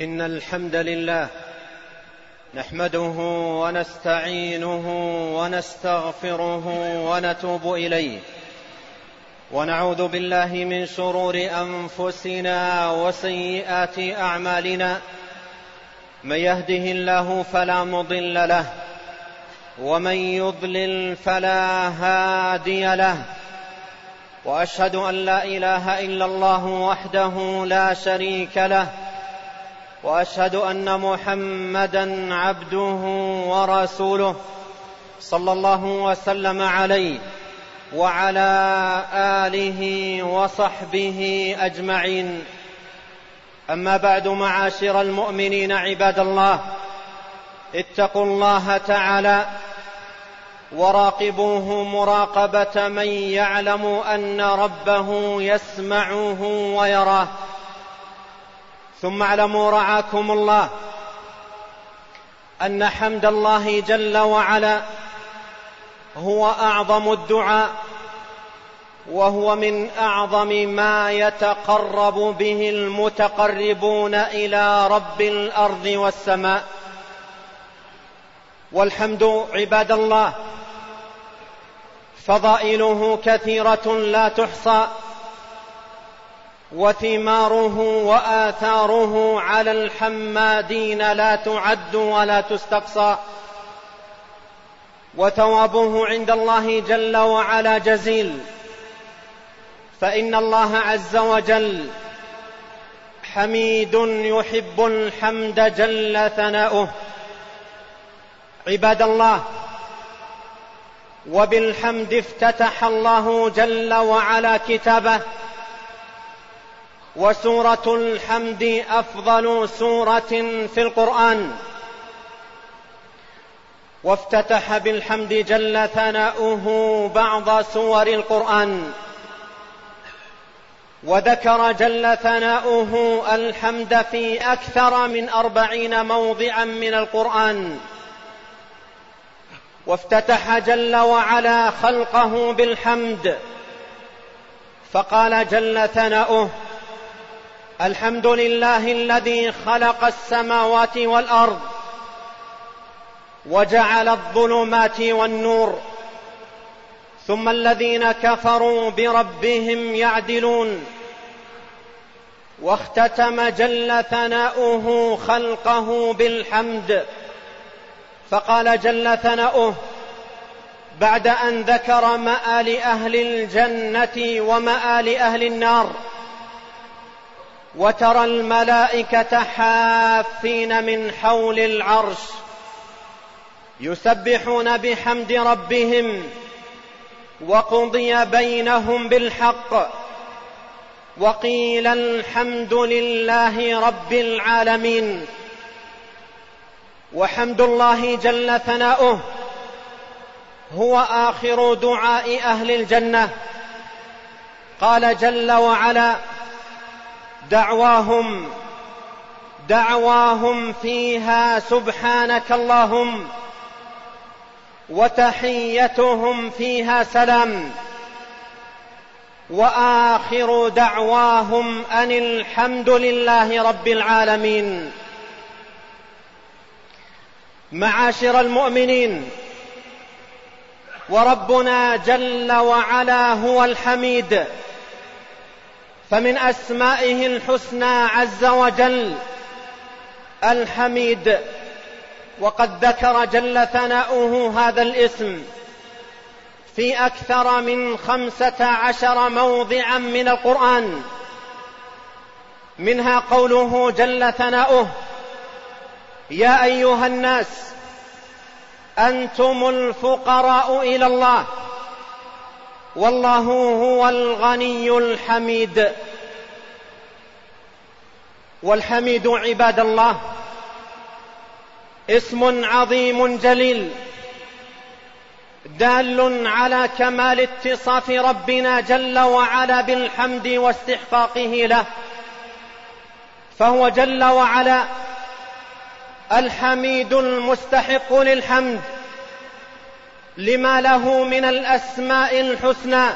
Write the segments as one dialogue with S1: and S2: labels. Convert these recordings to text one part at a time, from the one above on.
S1: إن الحمد لله نحمده ونستعينه ونستغفره ونتوب إليه ونعوذ بالله من شرور أنفسنا وسيئات أعمالنا من يهده الله فلا مضل له ومن يضلل فلا هادي له وأشهد أن لا إله إلا الله وحده لا شريك له وأشهد أن محمدا عبده ورسوله صلى الله وسلم عليه وعلى آله وصحبه أجمعين. أما بعد معاشر المؤمنين عباد الله اتقوا الله تعالى وراقبوه مراقبة من يعلم أن ربه يسمعه ويراه. ثم اعلموا رعاكم الله أن حمد الله جل وعلا هو أعظم الدعاء وهو من أعظم ما يتقرب به المتقربون إلى رب الأرض والسماء. والحمد عباد الله فضائله كثيرة لا تحصى وثماره وآثاره على الحمادين لا تعد ولا تستقصى. وثوابه عند الله جل وعلا جزيل. فإن الله عز وجل حميد يحب الحمد جل ثناؤه. عباد الله وبالحمد افتتح الله جل وعلا كتابه وسورة الحمد أفضل سورة في القرآن. وافتتح بالحمد جل ثناؤه بعض سور القرآن. وذكر جل ثناؤه الحمد في أكثر من أربعين موضعا من القرآن. وافتتح جل وعلا خلقه بالحمد. فقال جل ثناؤه الحمد لله الذي خلق السماوات والأرض وجعل الظلمات والنور ثم الذين كفروا بربهم يعدلون واختتم جل ثناؤه خلقه بالحمد فقال جل ثناؤه بعد أن ذكر مآل أهل الجنة ومآل أهل النار وترى الملائكة حافين من حول العرش يسبحون بحمد ربهم وقضي بينهم بالحق وقيل الحمد لله رب العالمين وحمد الله جل ثناؤه هو آخر دعاء أهل الجنة. قال جل وعلا دعواهم دعواهم فيها سبحانك اللهم وتحيتهم فيها سلام. وآخر دعواهم أن الحمد لله رب العالمين. معاشر المؤمنين وربنا جل وعلا هو الحميد. فمن أسمائه الحسنى عز وجل الحميد وقد ذكر جل ثناؤه هذا الاسم في أكثر من خمسة عشر موضعا من القرآن. منها قوله جل ثناؤه يا أيها الناس أنتم الفقراء إلى الله. والله هو الغني الحميد. والحميد عباد الله اسم عظيم جليل دال على كمال اتصاف ربنا جل وعلا بالحمد واستحقاقه له. فهو جل وعلا الحميد المستحق للحمد. لما له من الأسماء الحسنى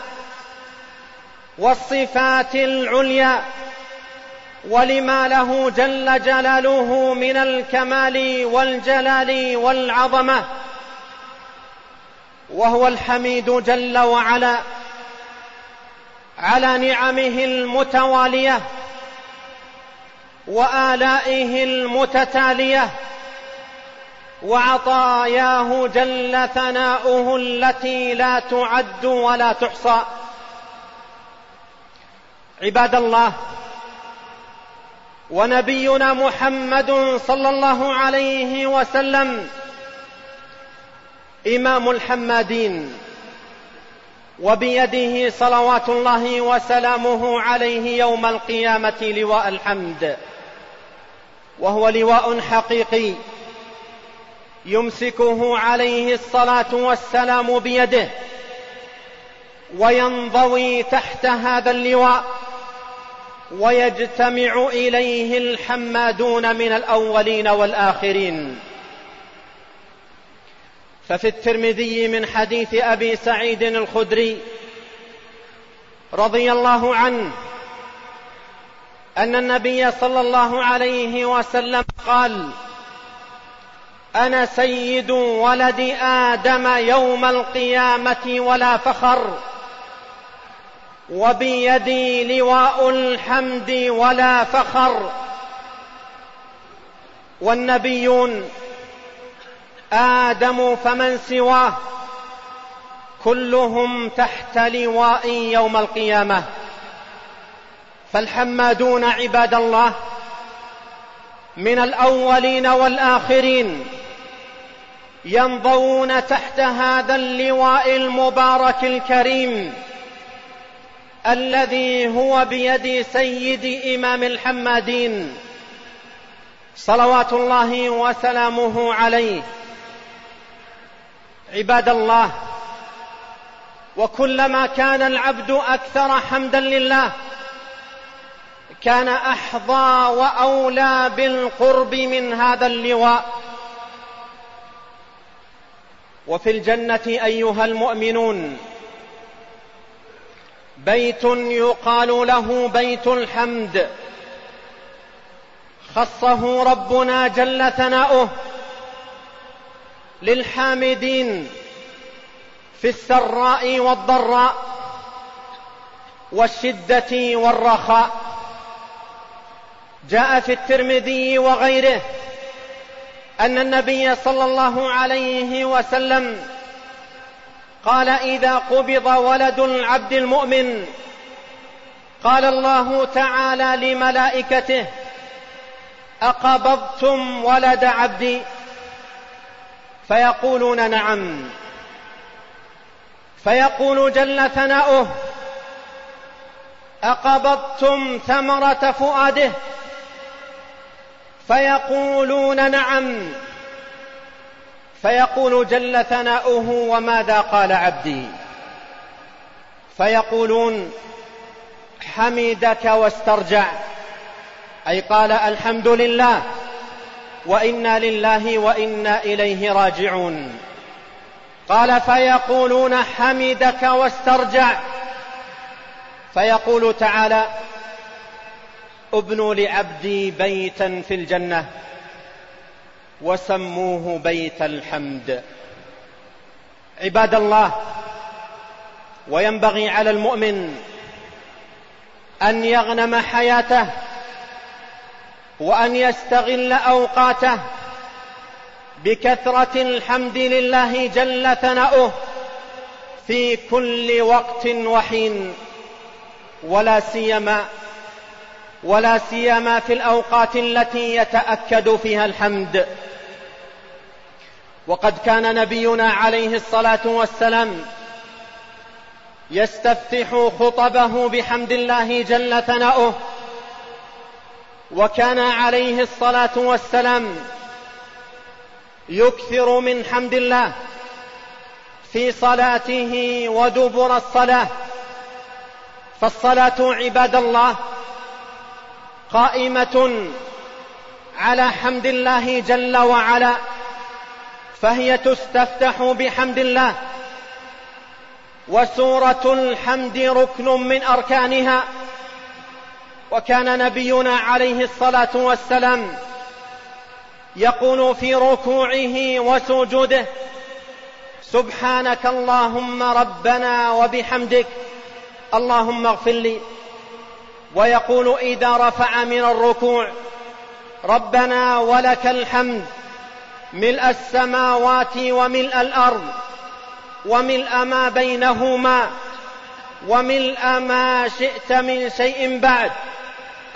S1: والصفات العليا ولما له جل جلاله من الكمال والجلال والعظمة وهو الحميد جل وعلا على نعمه المتوالية وآلائه المتتالية وعطاياه جل ثناؤه التي لا تعد ولا تحصى. عباد الله ونبينا محمد صلى الله عليه وسلم إمام الحمادين وبيده صلوات الله وسلامه عليه يوم القيامة لواء الحمد وهو لواء حقيقي. يمسكه عليه الصلاة والسلام بيده وينضوي تحت هذا اللواء ويجتمع إليه الحمادون من الأولين والآخرين. ففي الترمذي من حديث أبي سعيد الخدري رضي الله عنه أن النبي صلى الله عليه وسلم قال أنا سيد ولد آدم يوم القيامة ولا فخر وبيدي لواء الحمد ولا فخر. والنبيون آدم فمن سواه كلهم تحت لواء يوم القيامة. فالحمادون عباد الله من الأولين والآخرين. ينضون تحت هذا اللواء المبارك الكريم الذي هو بيد سيد إمام الحمادين صلوات الله وسلامه عليه. عباد الله وكلما كان العبد أكثر حمدا لله كان أحظى وأولى بالقرب من هذا اللواء. وفي الجنة أيها المؤمنون بيت يقال له بيت الحمد. خصه ربنا جل ثناؤه للحامدين في السراء والضراء والشدة والرخاء. جاء في الترمذي وغيره أن النبي صلى الله عليه وسلم قال إذا قبض ولد العبد المؤمن قال الله تعالى لملائكته أقبضتم ولد عبدي؟ فيقولون نعم. فيقول جل ثناؤه أقبضتم ثمرة فؤاده؟ فيقولون نعم. فيقول جل ثناؤه وماذا قال عبدي؟ فيقولون حمدك واسترجع. أي قال الحمد لله وإنا لله وإنا إليه راجعون. قال فيقولون حمدك واسترجع. فيقول تعالى ابنوا لعبدي بيتا في الجنة وسموه بيت الحمد. عباد الله وينبغي على المؤمن أن يغنم حياته وأن يستغل أوقاته بكثرة الحمد لله جل ثناؤه في كل وقت وحين ولا سيما ولا سيما في الأوقات التي يتأكد فيها الحمد. وقد كان نبينا عليه الصلاة والسلام يستفتح خطبه بحمد الله جل ثناؤه وكان عليه الصلاة والسلام يكثر من حمد الله في صلاته ودبر الصلاة. فالصلاة عباد الله قائمة على حمد الله جل وعلا فهي تستفتح بحمد الله. وسورة الحمد ركن من أركانها وكان نبينا عليه الصلاة والسلام يقول في ركوعه وسجوده سبحانك اللهم ربنا وبحمدك اللهم اغفر لي. ويقول إذا رفع من الركوع ربنا ولك الحمد ملء السماوات وملء الأرض وملء ما بينهما وملء ما شئت من شيء بعد.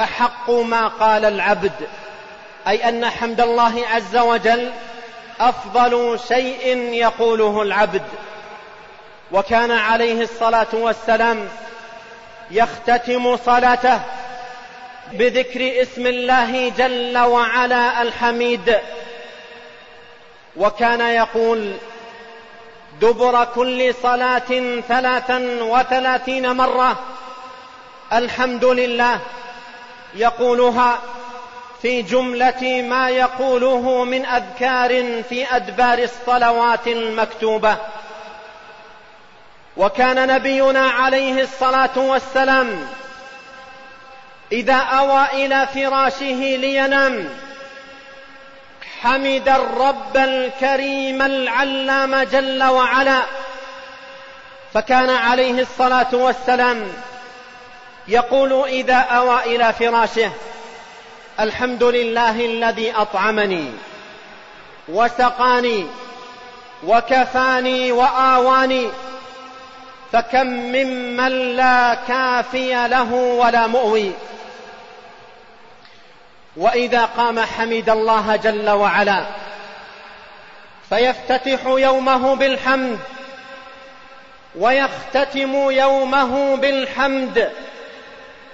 S1: أحق ما قال العبد أي أن حمد الله عز وجل أفضل شيء يقوله العبد. وكان عليه الصلاة والسلام يختتم صلاته بذكر اسم الله جل وعلا الحميد. وكان يقول دبر كل صلاة ثلاثا وثلاثين مرة. الحمد لله. يقولها في جملة ما يقوله من أذكار في أدبار الصلوات المكتوبة. وكان نبينا عليه الصلاة والسلام إذا أوى إلى فراشه لينام. حمد الرب الكريم العلام جل وعلا. فكان عليه الصلاة والسلام يقول إذا أوى إلى فراشه الحمد لله الذي أطعمني وسقاني وكفاني وآواني فكم ممن لا كافي له ولا مؤوي. وإذا قام حمد الله جل وعلا فيفتتح يومه بالحمد ويختتم يومه بالحمد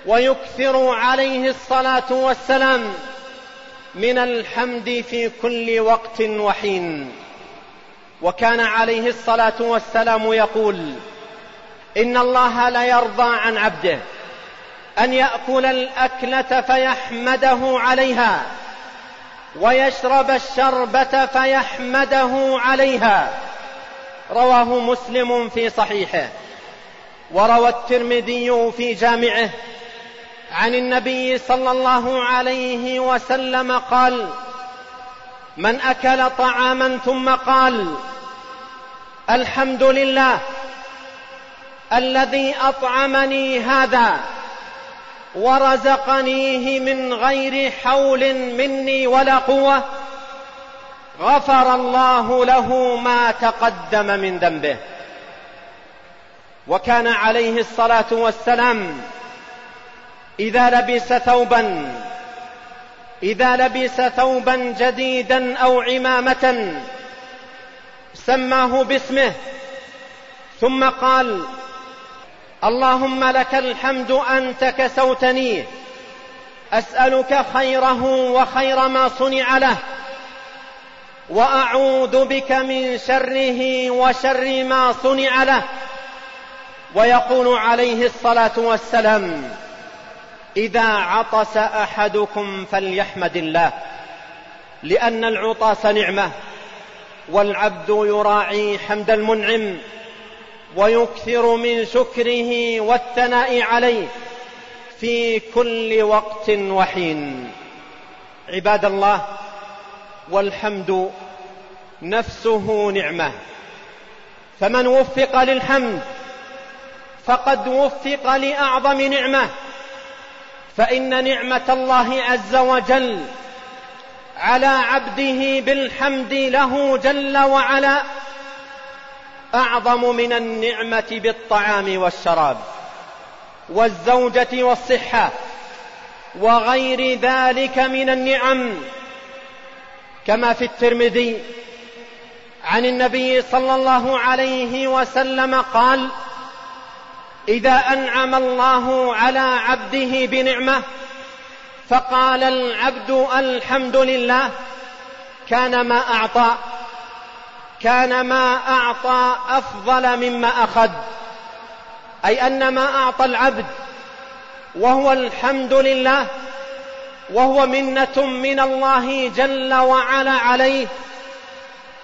S1: ويكثر عليه الصلاة والسلام من الحمد في كل وقت وحين. وكان عليه الصلاة والسلام يقول إن الله ليرضى عن عبده أن يأكل الأكلة فيحمده عليها ويشرب الشربة فيحمده عليها. رواه مسلم في صحيحه وروى الترمذي في جامعه عن النبي صلى الله عليه وسلم قال من أكل طعاما ثم قال الحمد لله الذي أطعمني هذا ورزقنيه من غير حول مني ولا قوة غفر الله له ما تقدم من ذنبه. وكان عليه الصلاة والسلام إذا لبس ثوبا إذا لبس ثوبا جديدا أو عمامة سماه باسمه ثم قال اللهم لك الحمد أنت كسوتني. أسألك خيره وخير ما صنع له. وأعوذ بك من شره وشر ما صنع له. ويقول عليه الصلاة والسلام إذا عطس أحدكم فليحمد الله لأن العطاس نعمة والعبد يراعي حمد المنعم. ويكثر من شكره والثناء عليه في كل وقت وحين. عباد الله والحمد نفسه نعمة. فمن وفق للحمد فقد وفق لأعظم نعمة. فإن نعمة الله عز وجل على عبده بالحمد له جل وعلا أعظم من النعمة بالطعام والشراب والزوجة والصحة وغير ذلك من النعم كما في الترمذي عن النبي صلى الله عليه وسلم قال إذا أنعم الله على عبده بنعمة فقال العبد الحمد لله كان ما أعطى كان ما أعطى أفضل مما أخذ أي أن ما أعطى العبد وهو الحمد لله وهو منة من الله جل وعلا عليه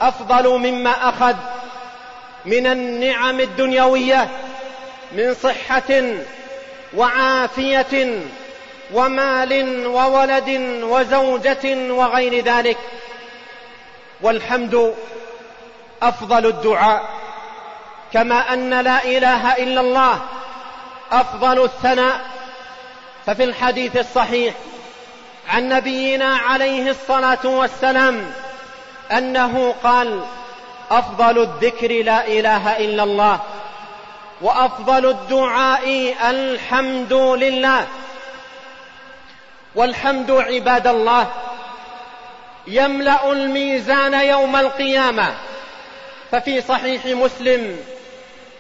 S1: أفضل مما أخذ من النعم الدنيوية من صحة وعافية ومال وولد وزوجة وغير ذلك. والحمد أفضل الدعاء كما أن لا إله إلا الله أفضل الثناء. ففي الحديث الصحيح عن نبينا عليه الصلاة والسلام أنه قال أفضل الذكر لا إله إلا الله وأفضل الدعاء الحمد لله. والحمد عباد الله يملأ الميزان يوم القيامة. ففي صحيح مسلم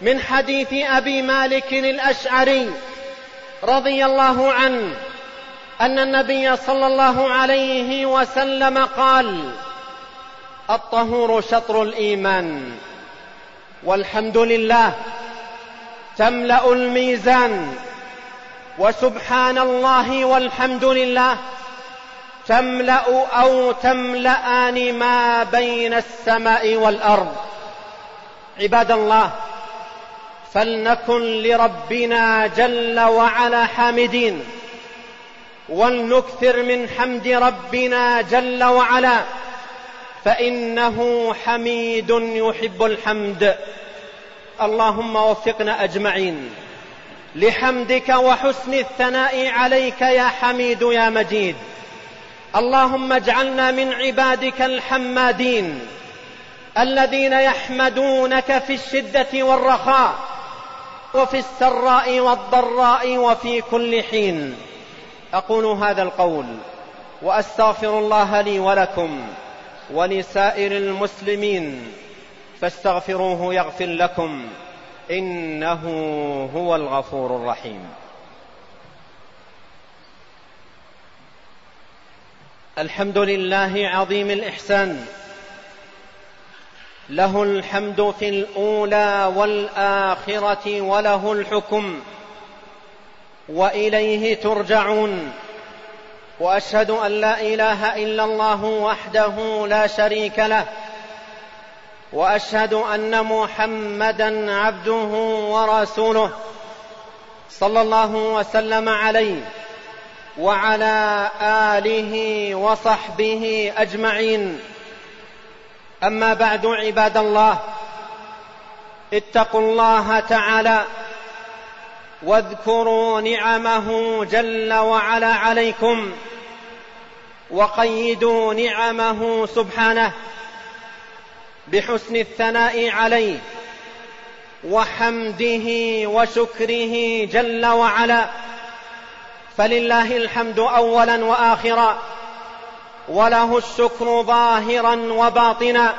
S1: من حديث أبي مالك الأشعري رضي الله عنه أن النبي صلى الله عليه وسلم قال الطهور شطر الإيمان والحمد لله تملأ الميزان وسبحان الله والحمد لله تملأ أو تملأان ما بين السماء والأرض. عباد الله فلنكن لربنا جل وعلا حامدين. ولنكثر من حمد ربنا جل وعلا فإنه حميد يحب الحمد. اللهم وفقنا أجمعين. لحمدك وحسن الثناء عليك يا حميد يا مجيد. اللهم اجعلنا من عبادك الحمادين. الذين يحمدونك في الشدة والرخاء وفي السراء والضراء وفي كل حين. أقول هذا القول وأستغفر الله لي ولكم ولسائر المسلمين. فاستغفروه يغفر لكم. إنه هو الغفور الرحيم. الحمد لله عظيم الإحسان. له الحمد في الأولى والآخرة وله الحكم. وإليه ترجعون. وأشهد أن لا إله إلا الله وحده لا شريك له. وأشهد أن محمدا عبده ورسوله صلى الله وسلم عليه وعلى آله وصحبه أجمعين. أما بعد عباد الله اتقوا الله تعالى واذكروا نعمه جل وعلا عليكم وقيدوا نعمه سبحانه بحسن الثناء عليه وحمده وشكره جل وعلا. فلله الحمد اولا واخرا. وله الشكر ظاهرا وباطنا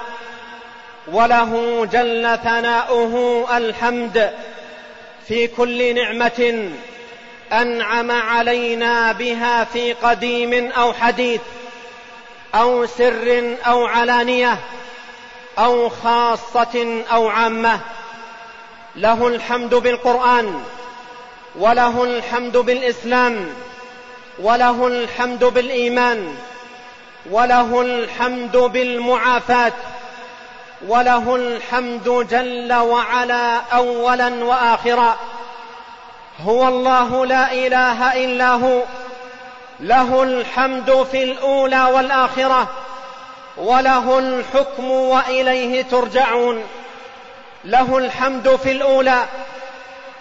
S1: وله جل ثناؤه الحمد. في كل نعمة أنعم علينا بها في قديم أو حديث أو سر أو علانية أو خاصة أو عامة. له الحمد بالقرآن وله الحمد بالإسلام وله الحمد بالإيمان. وله الحمد بالمعافاة وله الحمد جل وعلا أولا وآخرا. هو الله لا إله إلا هو له الحمد في الأولى والآخرة وله الحكم وإليه ترجعون. له الحمد في الأولى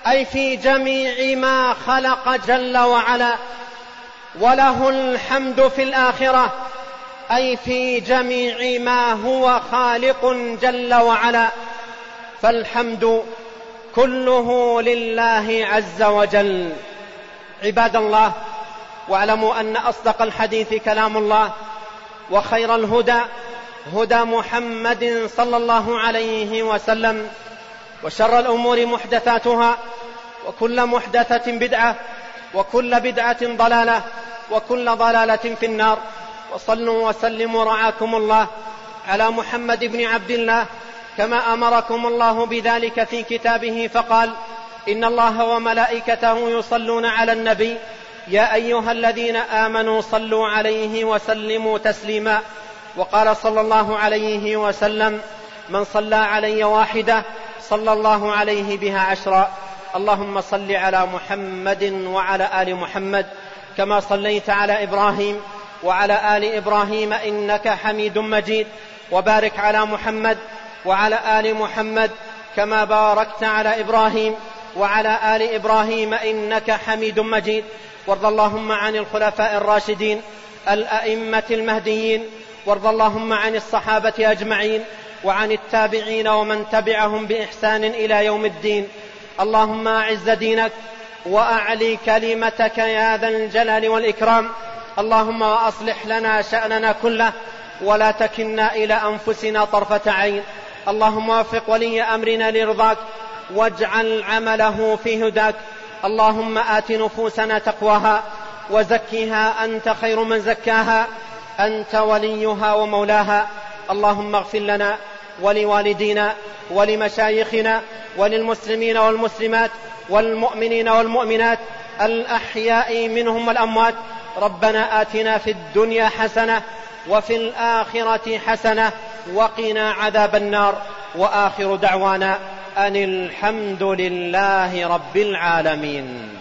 S1: أي في جميع ما خلق جل وعلا. وله الحمد في الآخرة أي في جميع ما هو خالق جل وعلا فالحمد كله لله عز وجل. عباد الله واعلموا أن أصدق الحديث كلام الله وخير الهدى هدى محمد صلى الله عليه وسلم وشر الأمور محدثاتها وكل محدثة بدعة وكل بدعة ضلالة وكل ضلالة في النار. وصلوا وسلموا رعاكم الله على محمد بن عبد الله كما أمركم الله بذلك في كتابه فقال إن الله وملائكته يصلون على النبي يا أيها الذين آمنوا صلوا عليه وسلموا تسليما. وقال صلى الله عليه وسلم من صلى علي واحدة صلى الله عليه بها عشرا. اللهم صل على محمد وعلى آل محمد كما صليت على إبراهيم وعلى آل إبراهيم إنك حميد مجيد. وبارك على محمد وعلى آل محمد كما باركت على إبراهيم وعلى آل إبراهيم إنك حميد مجيد. وارض اللهم عن الخلفاء الراشدين الأئمة المهديين وارض اللهم عن الصحابة أجمعين وعن التابعين ومن تبعهم بإحسان إلى يوم الدين. اللهم أعز دينك وأعلي كلمتك يا ذا الجلال والإكرام. اللهم وأصلح لنا شأننا كله ولا تكلنا إلى أنفسنا طرفة عين. اللهم وفق ولي أمرنا لرضاك واجعل عمله في هداك. اللهم آت نفوسنا تقواها وزكها أنت خير من زكاها. أنت وليها ومولاها. اللهم اغفر لنا ولوالدينا ولمشايخنا وللمسلمين والمسلمات والمؤمنين والمؤمنات الأحياء منهم والأموات ربنا آتنا في الدنيا حسنة وفي الآخرة حسنة وقنا عذاب النار وآخر دعوانا أن الحمد لله رب العالمين.